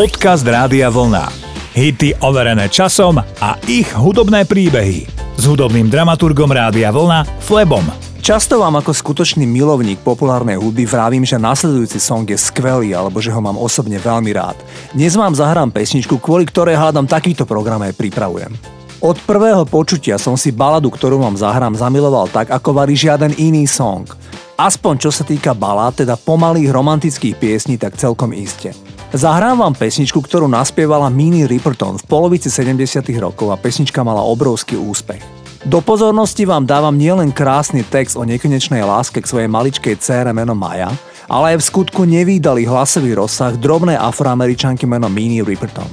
Podcast Rádia Vlna. Hity overené časom a ich hudobné príbehy. S hudobným dramaturgom Rádia Vlna, Flebom. Často vám ako skutočný milovník populárnej hudby vravím, že nasledujúci song je skvelý alebo že ho mám osobne veľmi rád. Dnes vám zahrám pesničku, kvôli ktorej hádam takýto program aj pripravujem. Od prvého počutia som si baladu, ktorú vám zahrám, zamiloval tak, ako varí žiaden iný song. Aspoň čo sa týka balát, teda pomalých romantických piesní, tak celkom iste. Zahrám vám pesničku, ktorú naspievala Minnie Riperton v polovici 70 rokov a pesnička mala obrovský úspech. Do pozornosti vám dávam nielen krásny text o nekonečnej láske k svojej maličkej cére menom Maja, ale aj v skutku nevýdalý hlasový rozsah drobnej afroameričanky menom Minnie Riperton.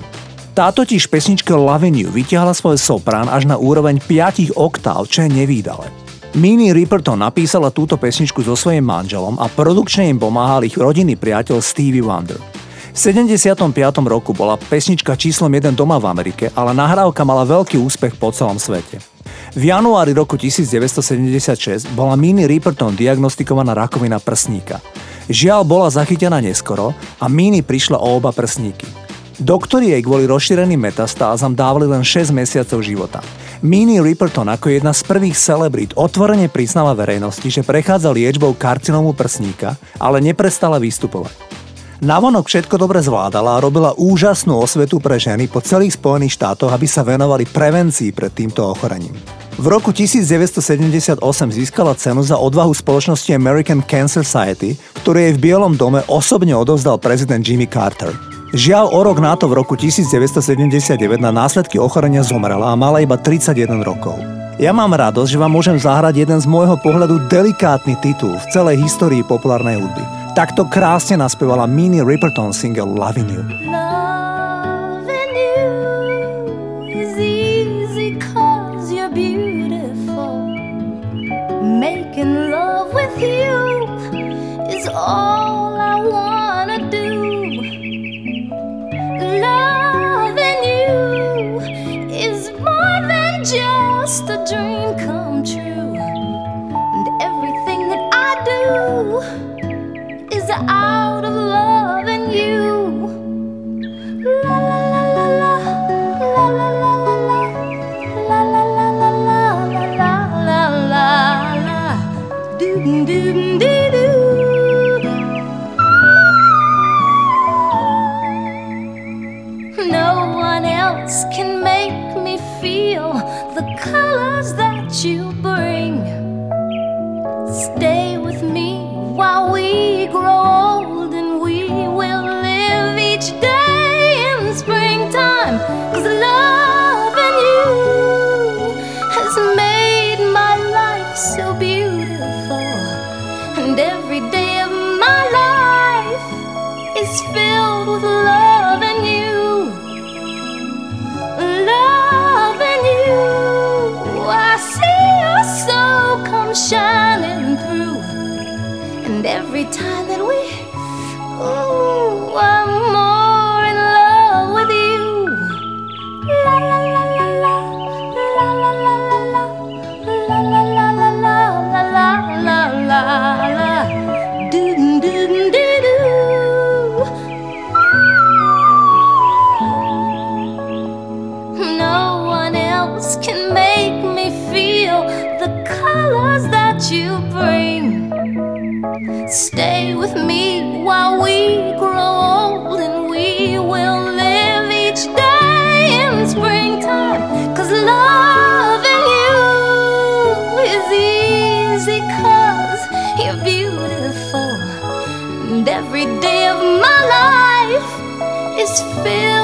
Tá totiž pesničke Loving You vytiahla svoj soprán až na úroveň 5 oktáv, čo je nevýdale. Minnie Riperton napísala túto pesničku so svojím manželom a produkčne im pomáhal ich rodinný priateľ Stevie Wonder. V 75. roku bola pesnička číslom 1 doma v Amerike, ale nahrávka mala veľký úspech po celom svete. V januári roku 1976 bola Minnie Riperton diagnostikovaná rakovina prsníka. Žiaľ bola zachytená neskoro a Minnie prišla o oba prsníky. Doktori jej kvôli rozšíreným metastázam dávali len 6 mesiacov života. Minnie Riperton ako jedna z prvých celebrít otvorene priznala verejnosti, že prechádza liečbou karcinómu prsníka, ale neprestala vystupovať. Navonok všetko dobre zvládala a robila úžasnú osvetu pre ženy po celých Spojených štátoch, aby sa venovali prevencii pred týmto ochorením. V roku 1978 získala cenu za odvahu spoločnosti American Cancer Society, ktorú jej v Bielom dome osobne odovzdal prezident Jimmy Carter. Žiaľ, o rok na to v roku 1979 na následky ochorenia zomrela a mala iba 31 rokov. Ja mám radosť, že vám môžem zahrať jeden z môjho pohľadu delikátny titul v celej histórii populárnej hudby. Takto krásne naspievala Minnie Riperton single Loving You. Love with you is all I wanna do. Loving you is more than just a dream come 啊。That you bring. Stay with me while we grow old and we will live each day in springtime. Cause loving you is easy cause you're beautiful. And every day of my life is filled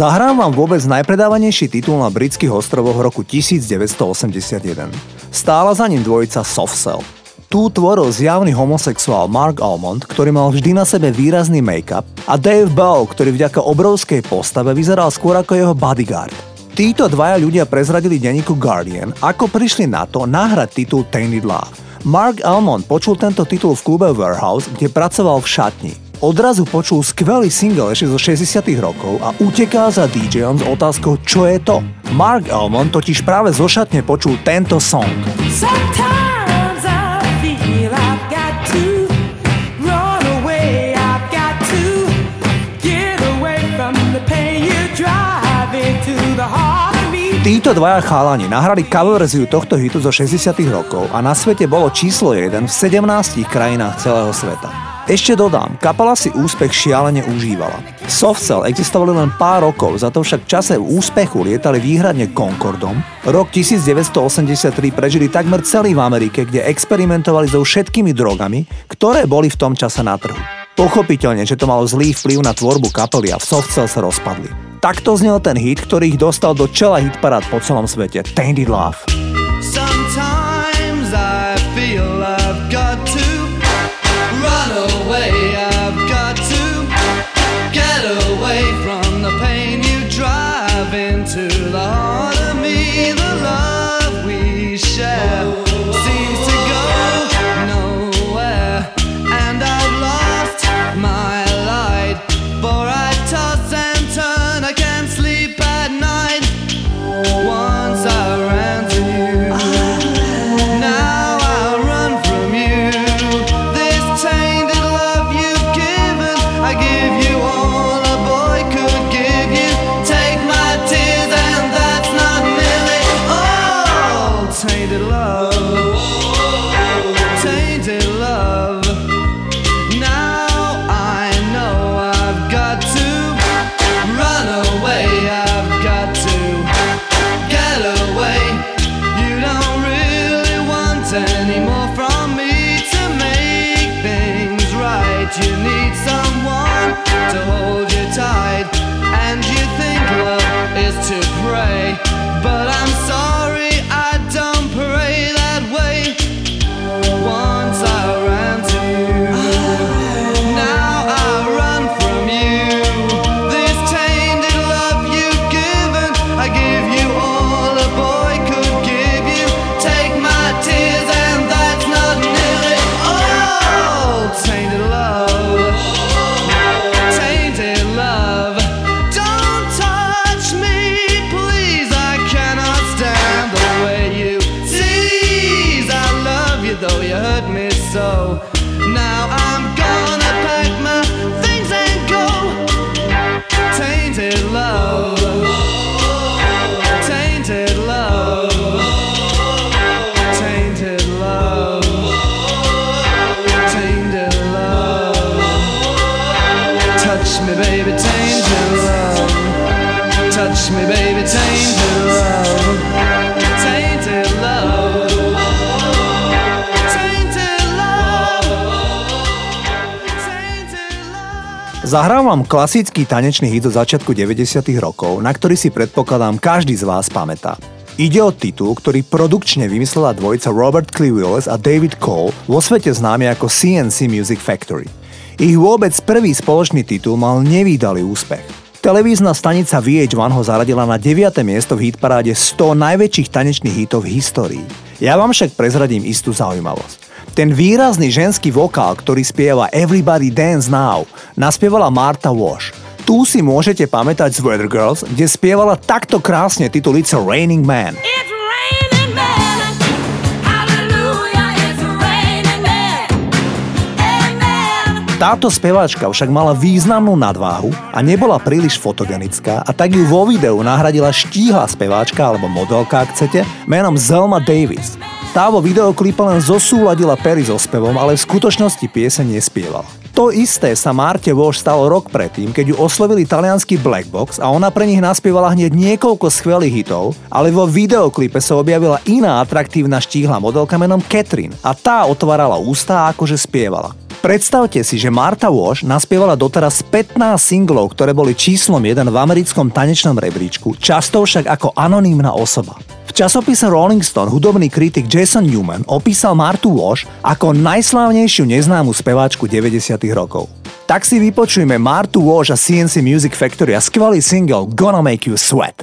Zahrám vám vôbec najpredávanejší titul na britských ostrovoch roku 1981. Stála za ním dvojica Soft Cell. Tu tvoril zjavný homosexuál Mark Almond, ktorý mal vždy na sebe výrazný make-up a Dave Bow, ktorý vďaka obrovskej postave vyzeral skôr ako jeho bodyguard. Títo dvaja ľudia prezradili denníku Guardian, ako prišli na to nahrať titul Tainted Love. Mark Almond počul tento titul v klube Warehouse, kde pracoval v šatni. Odrazu počul skvelý single ešte zo 60 rokov a uteká za DJom s otázkou, čo je to. Mark Almond totiž práve zo šatne počul tento song. Sometimes Títo dvaja chalani nahrali cover verziu tohto hitu zo 60 rokov a na svete bolo číslo 1 v 17 krajinách celého sveta. Ešte dodám, kapela si úspech šialene užívala. Softcell existovali len pár rokov, za to však v čase úspechu lietali výhradne Concordom. Rok 1983 prežili takmer celý v Amerike, kde experimentovali so všetkými drogami, ktoré boli v tom čase na trhu. Pochopiteľne, že to malo zlý vplyv na tvorbu kapely a v Softcell sa rozpadli. Takto znel ten hit, ktorý ich dostal do čela hitparád po celom svete. Tainted Love. Zahrám vám klasický tanečný hit zo začiatku 90. rokov, na ktorý si predpokladám každý z vás pamätá. Ide o titul, ktorý produkčne vymyslela dvojica Robert Clee Willis a David Cole, vo svete známy ako CNC Music Factory. Ich vôbec prvý spoločný titul mal nevýdalý úspech. Televízna stanica VH1 ho zaradila na 9. miesto v hitparáde 100 najväčších tanečných hitov v histórii. Ja vám však prezradím istú zaujímavosť. Ten výrazný ženský vokál, ktorý spieva Everybody Dance Now, naspievala Martha Wash. Tu si môžete pamätať z Weather Girls, kde spievala takto krásne titulice Raining Man. Táto speváčka však mala významnú nadváhu a nebola príliš fotogenická a tak ju vo videu nahradila štíhla speváčka alebo modelka, ak chcete, menom Zelma Davis. Tá vo videoklipe len zosúladila pery so spevom, ale v skutočnosti pieseň nespievala. To isté sa Marte Walsh stalo rok predtým, keď ju oslovili talianský Black Box a ona pre nich naspievala hneď niekoľko skvelých hitov, ale vo videoklipe sa objavila iná atraktívna štíhla modelka menom Catherine a tá otvárala ústa a akože spievala. Predstavte si, že Marta Wash naspievala doteraz 15 singlov, ktoré boli číslom 1 v americkom tanečnom rebríčku, často však ako anonymná osoba. V časopise Rolling Stone hudobný kritik Jason Newman opísal Martu Wash ako najslávnejšiu neznámu speváčku 90. rokov. Tak si vypočujme Martu Wash a CNC Music Factory a skvelý single Gonna Make You Sweat.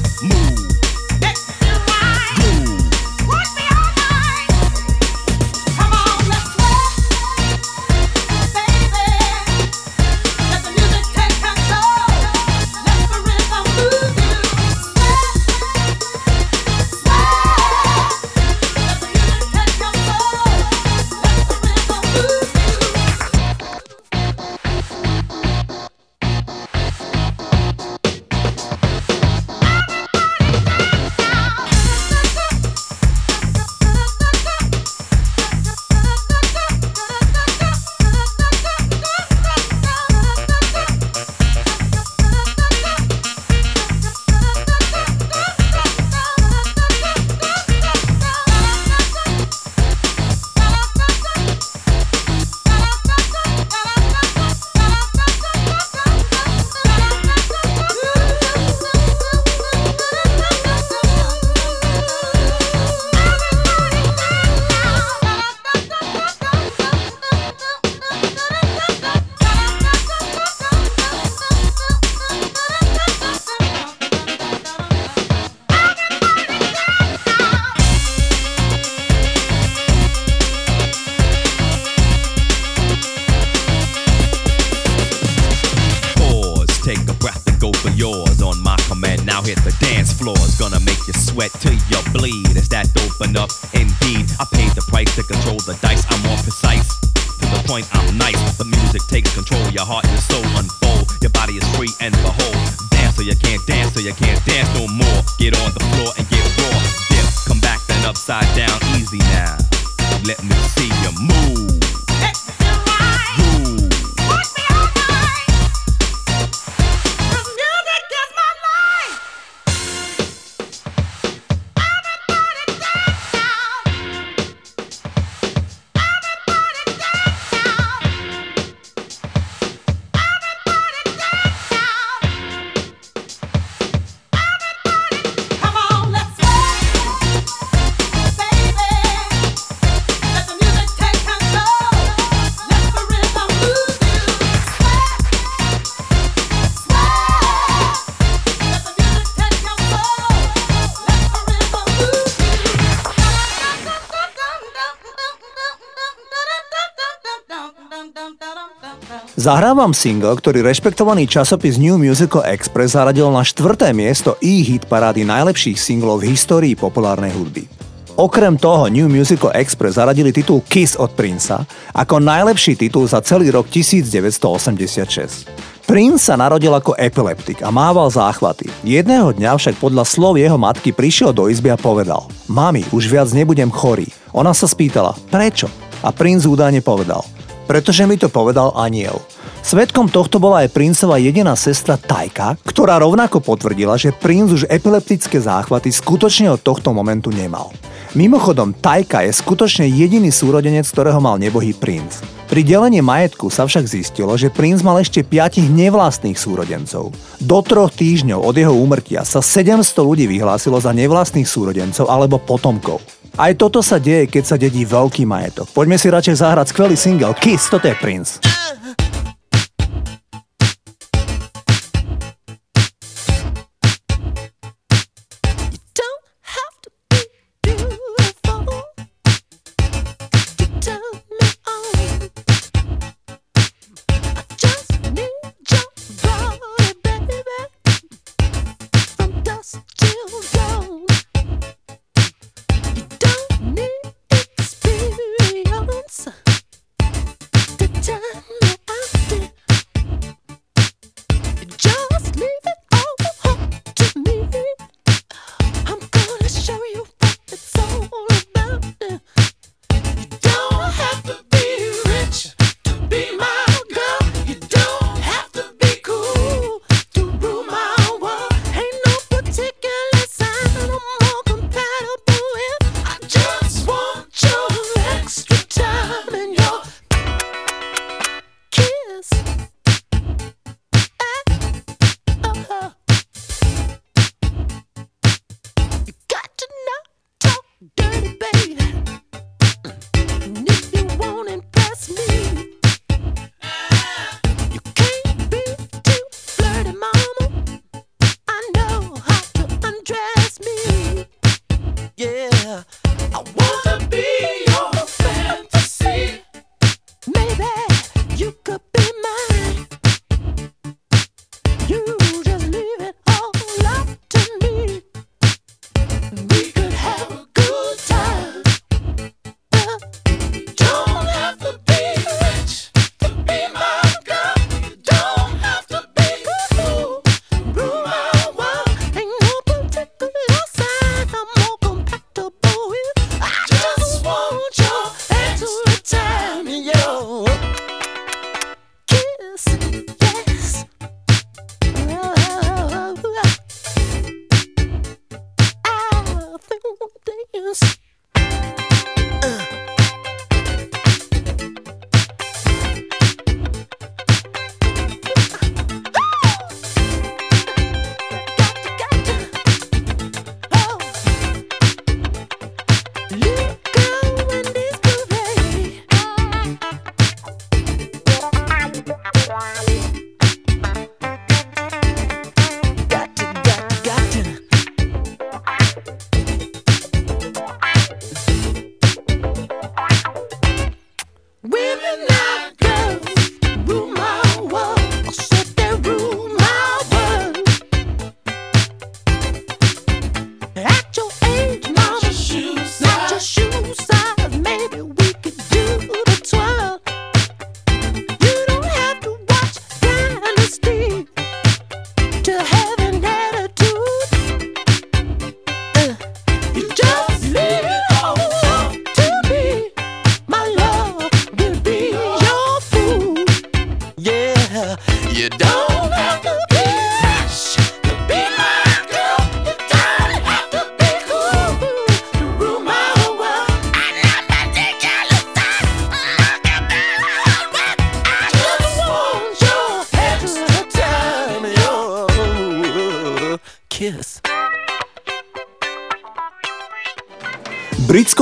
floor is gonna make you sweat till you bleed. Is that open up? Indeed, I paid the price to control the dice. I'm more precise. To the point, I'm nice. The music takes control. Your heart and soul unfold. Your body is free and behold. Dance so you can't dance so you can't dance no Zahrávam single, ktorý rešpektovaný časopis New Musical Express zaradil na štvrté miesto e-hit parády najlepších singlov v histórii populárnej hudby. Okrem toho New Musical Express zaradili titul Kiss od Princa ako najlepší titul za celý rok 1986. Prince sa narodil ako epileptik a mával záchvaty. Jedného dňa však podľa slov jeho matky prišiel do izby a povedal Mami, už viac nebudem chorý. Ona sa spýtala, prečo? A princ údajne povedal, pretože mi to povedal aniel. Svetkom tohto bola aj princova jediná sestra Tajka, ktorá rovnako potvrdila, že princ už epileptické záchvaty skutočne od tohto momentu nemal. Mimochodom, Tajka je skutočne jediný súrodenec, ktorého mal nebohý princ. Pri delení majetku sa však zistilo, že princ mal ešte piatich nevlastných súrodencov. Do troch týždňov od jeho úmrtia sa 700 ľudí vyhlásilo za nevlastných súrodencov alebo potomkov. Aj toto sa deje, keď sa dedí veľký majetok. Poďme si radšej zahrať skvelý single Kiss, toto je Prince.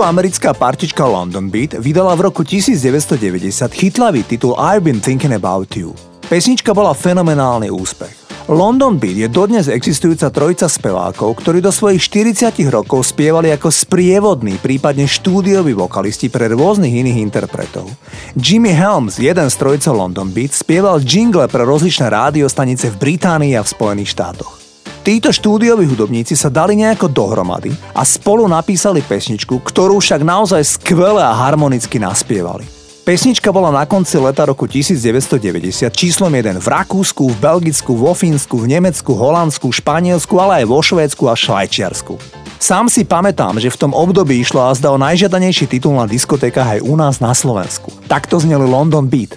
Britsko-americká partička London Beat vydala v roku 1990 chytlavý titul I've been thinking about you. Pesnička bola fenomenálny úspech. London Beat je dodnes existujúca trojica spevákov, ktorí do svojich 40 rokov spievali ako sprievodní, prípadne štúdioví vokalisti pre rôznych iných interpretov. Jimmy Helms, jeden z trojice London Beat, spieval jingle pre rozličné rádiostanice v Británii a v Spojených štátoch. Títo štúdioví hudobníci sa dali nejako dohromady a spolu napísali pesničku, ktorú však naozaj skvele a harmonicky naspievali. Pesnička bola na konci leta roku 1990 číslom 1 v Rakúsku, v Belgicku, vo Fínsku, v Nemecku, Holandsku, Španielsku, ale aj vo Švédsku a Švajčiarsku. Sám si pamätám, že v tom období išlo azda o najžiadanejší titul na diskotékach aj u nás na Slovensku. Takto zneli London Beat.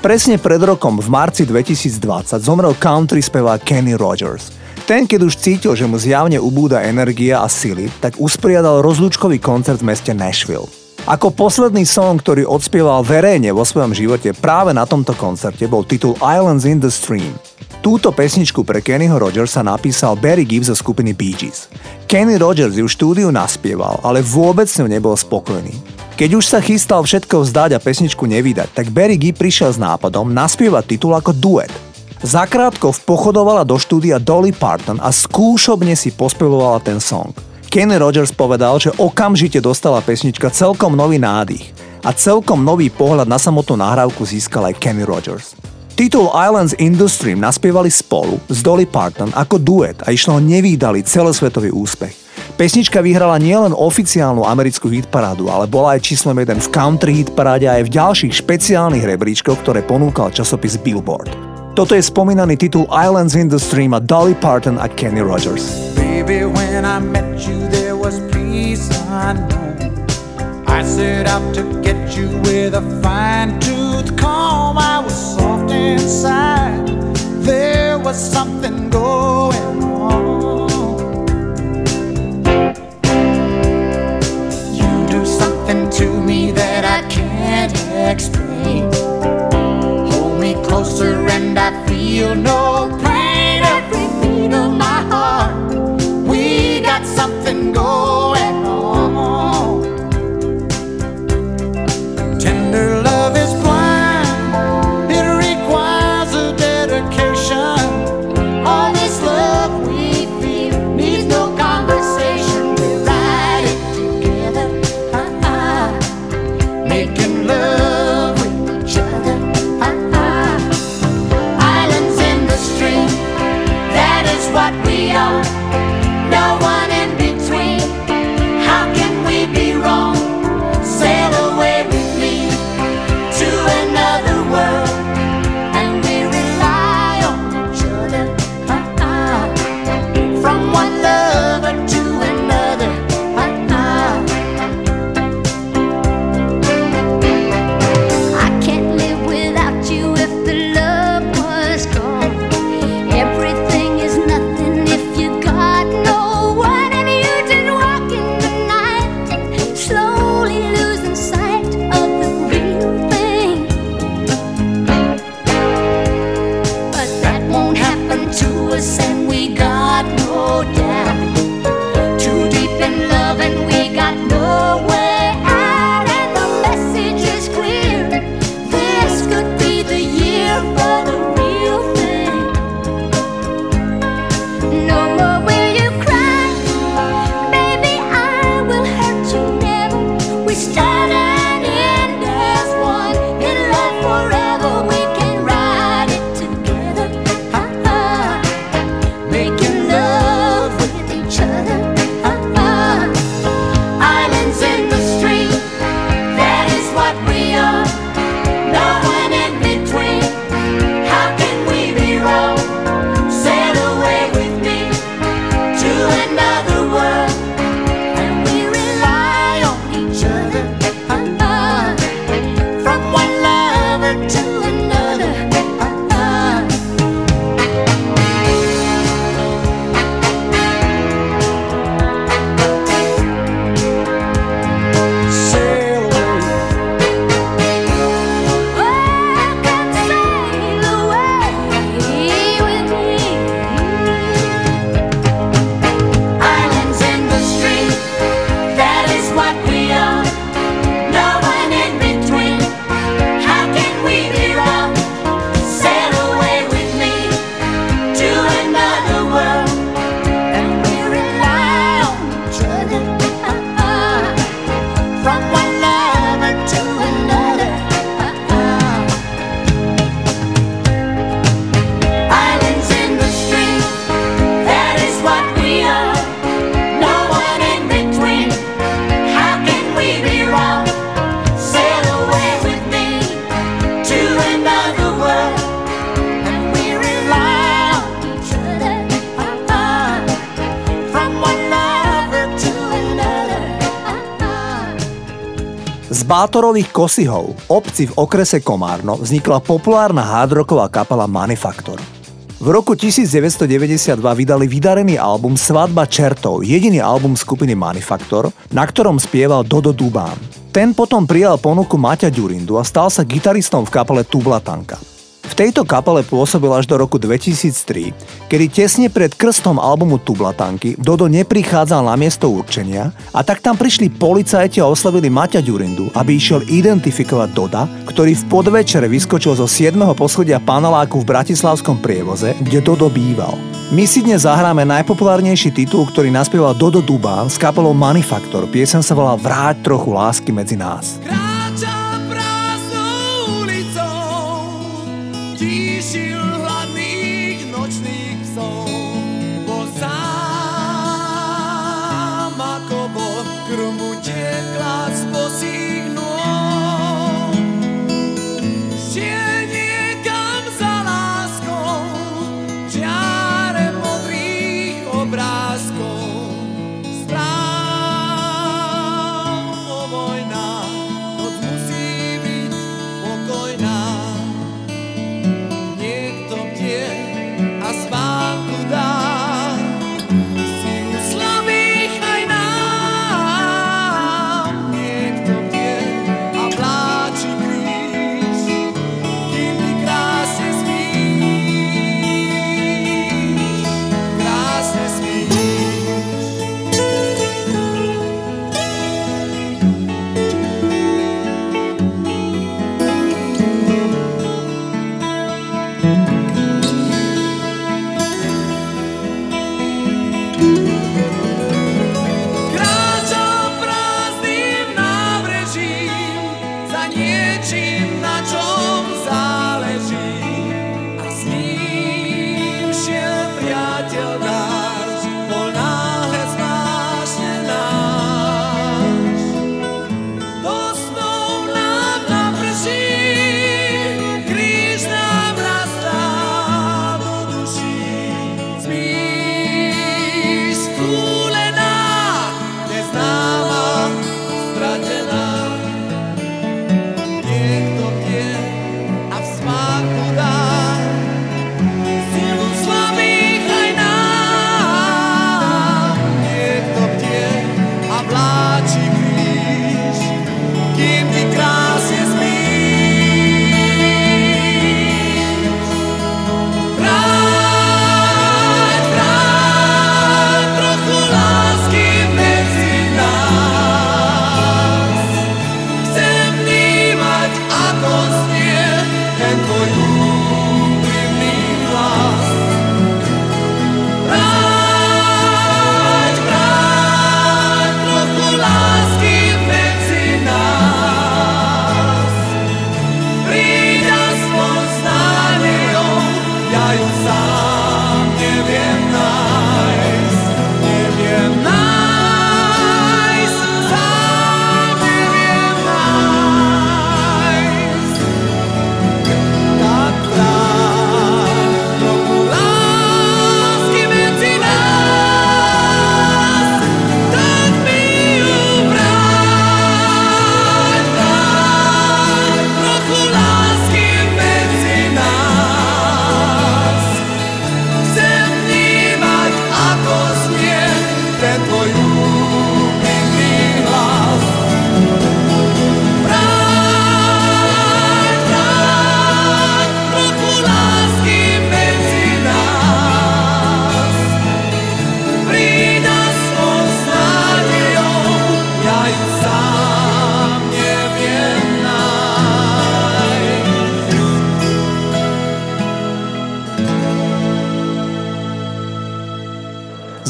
Presne pred rokom v marci 2020 zomrel country spevák Kenny Rogers. Ten, keď už cítil, že mu zjavne ubúda energia a sily, tak usporiadal rozlúčkový koncert v meste Nashville. Ako posledný song, ktorý odspieval verejne vo svojom živote práve na tomto koncerte bol titul Islands in the Stream. Túto pesničku pre Kennyho Rogersa napísal Barry Gibbs zo skupiny Bee Gees. Kenny Rogers ju štúdiu naspieval, ale vôbec s ňou nebol spokojný. Keď už sa chystal všetko vzdať a pesničku nevydať, tak Barry Gibb prišiel s nápadom naspievať titul ako duet. Zakrátko vpochodovala do štúdia Dolly Parton a skúšobne si pospevovala ten song. Kenny Rogers povedal, že okamžite dostala pesnička celkom nový nádych a celkom nový pohľad na samotnú nahrávku získal aj Kenny Rogers. Titul Islands Industry naspievali spolu s Dolly Parton ako duet a išlo nevýdali celosvetový úspech. Pesnička vyhrala nielen oficiálnu americkú hitparádu, ale bola aj číslom 1 v country hitparáde a aj v ďalších špeciálnych rebríčkoch, ktoré ponúkal časopis Billboard. Toto je spomínaný titul Islands in the Stream a Dolly Parton a Kenny Rogers. Baby, when I met you there was peace I set out to get you with a fine tooth comb I was soft inside There was something going can't. Hold me closer and I feel no pain. Z Bátorových Kosihov, obci v okrese Komárno, vznikla populárna hardrocková kapela Manufaktor. V roku 1992 vydali vydarený album Svadba čertov, jediný album skupiny Manufaktor, na ktorom spieval Dodo Dubán. Ten potom prijal ponuku Maťa Ďurindu a stal sa gitaristom v kapele Tublatanka. Tejto kapele pôsobil až do roku 2003, kedy tesne pred krstom albumu Tublatanky Dodo neprichádzal na miesto určenia a tak tam prišli policajti a oslavili Maťa Ďurindu, aby išiel identifikovať Doda, ktorý v podvečere vyskočil zo 7. poschodia paneláku v Bratislavskom prievoze, kde Dodo býval. My si dnes zahráme najpopulárnejší titul, ktorý naspieval Dodo Dubán s kapelou Manufaktor. Piesen sa volá Vráť trochu lásky medzi nás. Krát!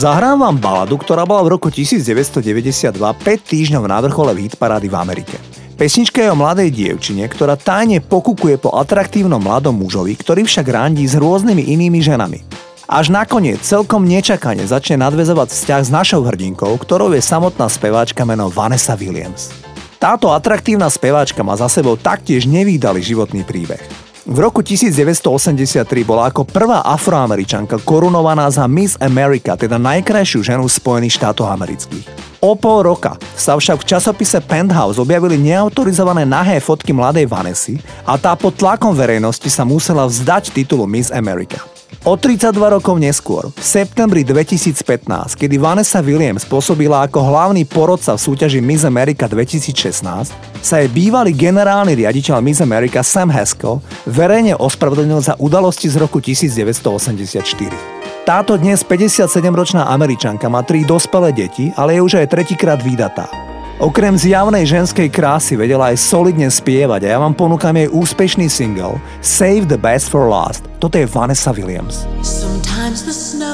Zahrám vám baladu, ktorá bola v roku 1992 5 týždňov na vrchole v hitparády v Amerike. Pesnička je o mladej dievčine, ktorá tajne pokukuje po atraktívnom mladom mužovi, ktorý však randí s rôznymi inými ženami. Až nakoniec celkom nečakane začne nadvezovať vzťah s našou hrdinkou, ktorou je samotná speváčka meno Vanessa Williams. Táto atraktívna speváčka má za sebou taktiež nevýdalý životný príbeh. V roku 1983 bola ako prvá afroameričanka korunovaná za Miss America, teda najkrajšiu ženu Spojených štátov amerických. O pol roka sa však v časopise Penthouse objavili neautorizované nahé fotky mladej Vanessy a tá pod tlakom verejnosti sa musela vzdať titulu Miss America. O 32 rokov neskôr, v septembri 2015, kedy Vanessa Williams pôsobila ako hlavný porodca v súťaži Miss America 2016, sa jej bývalý generálny riaditeľ Miss America Sam Haskell verejne ospravedlnil za udalosti z roku 1984. Táto dnes 57-ročná Američanka má tri dospelé deti, ale je už aj tretíkrát výdatá. Okrem zjavnej ženskej krásy vedela aj solidne spievať a ja vám ponúkam jej úspešný single Save the Best for Last. Toto je Vanessa Williams. Sometimes the snow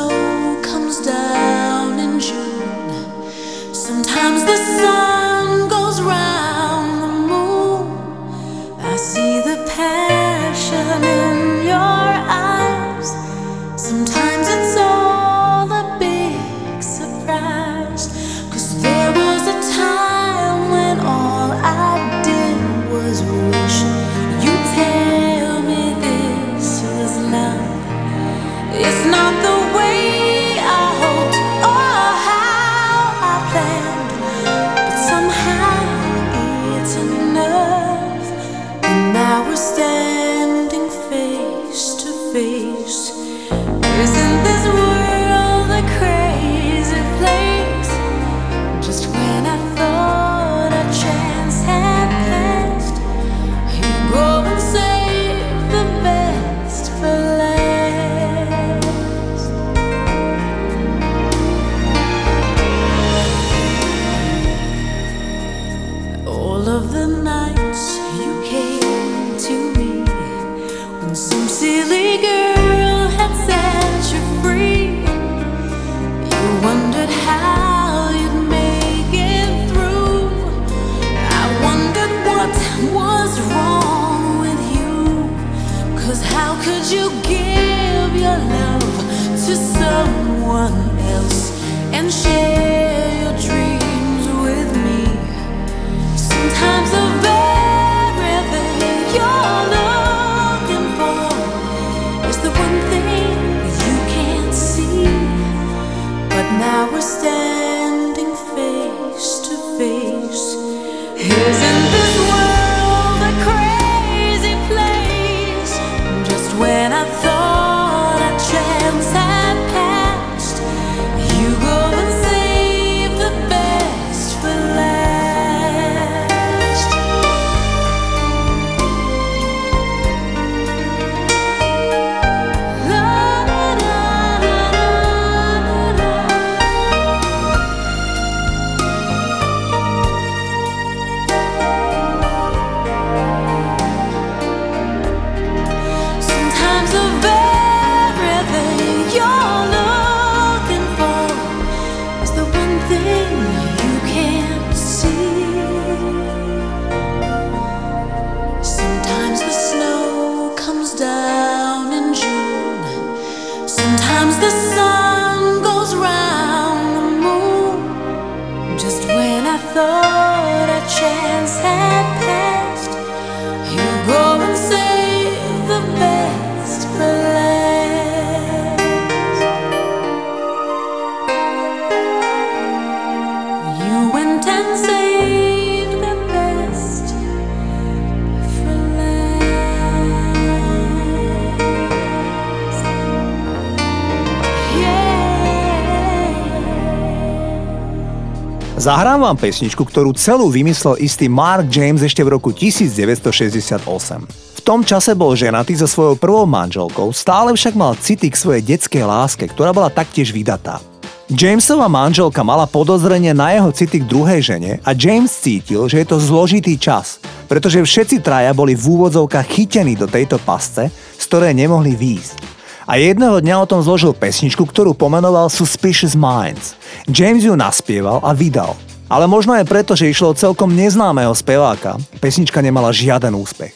Zahrám vám pesničku, ktorú celú vymyslel istý Mark James ešte v roku 1968. V tom čase bol ženatý so svojou prvou manželkou, stále však mal city k svojej detskej láske, ktorá bola taktiež vydatá. Jamesova manželka mala podozrenie na jeho city k druhej žene a James cítil, že je to zložitý čas, pretože všetci traja boli v úvodzovkách chytení do tejto pasce, z ktorej nemohli výjsť. A jedného dňa o tom zložil pesničku, ktorú pomenoval Suspicious Minds. James ju naspieval a vydal. Ale možno aj preto, že išlo o celkom neznámeho speváka, pesnička nemala žiaden úspech.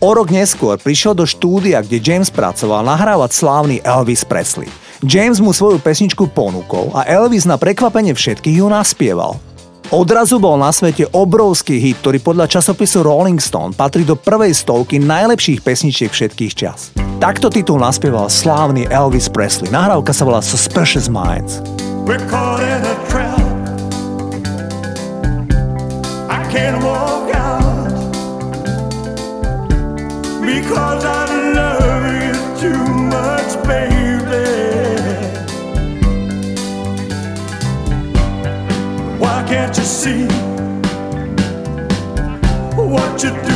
O rok neskôr prišiel do štúdia, kde James pracoval, nahrávať slávny Elvis Presley. James mu svoju pesničku ponúkol a Elvis na prekvapenie všetkých ju naspieval. Odrazu bol na svete obrovský hit, ktorý podľa časopisu Rolling Stone patrí do prvej stovky najlepších pesničiek všetkých čas. Takto titul naspieval slávny Elvis Presley. Nahrávka sa volá Suspicious Minds. Because I can't you see? What you're doing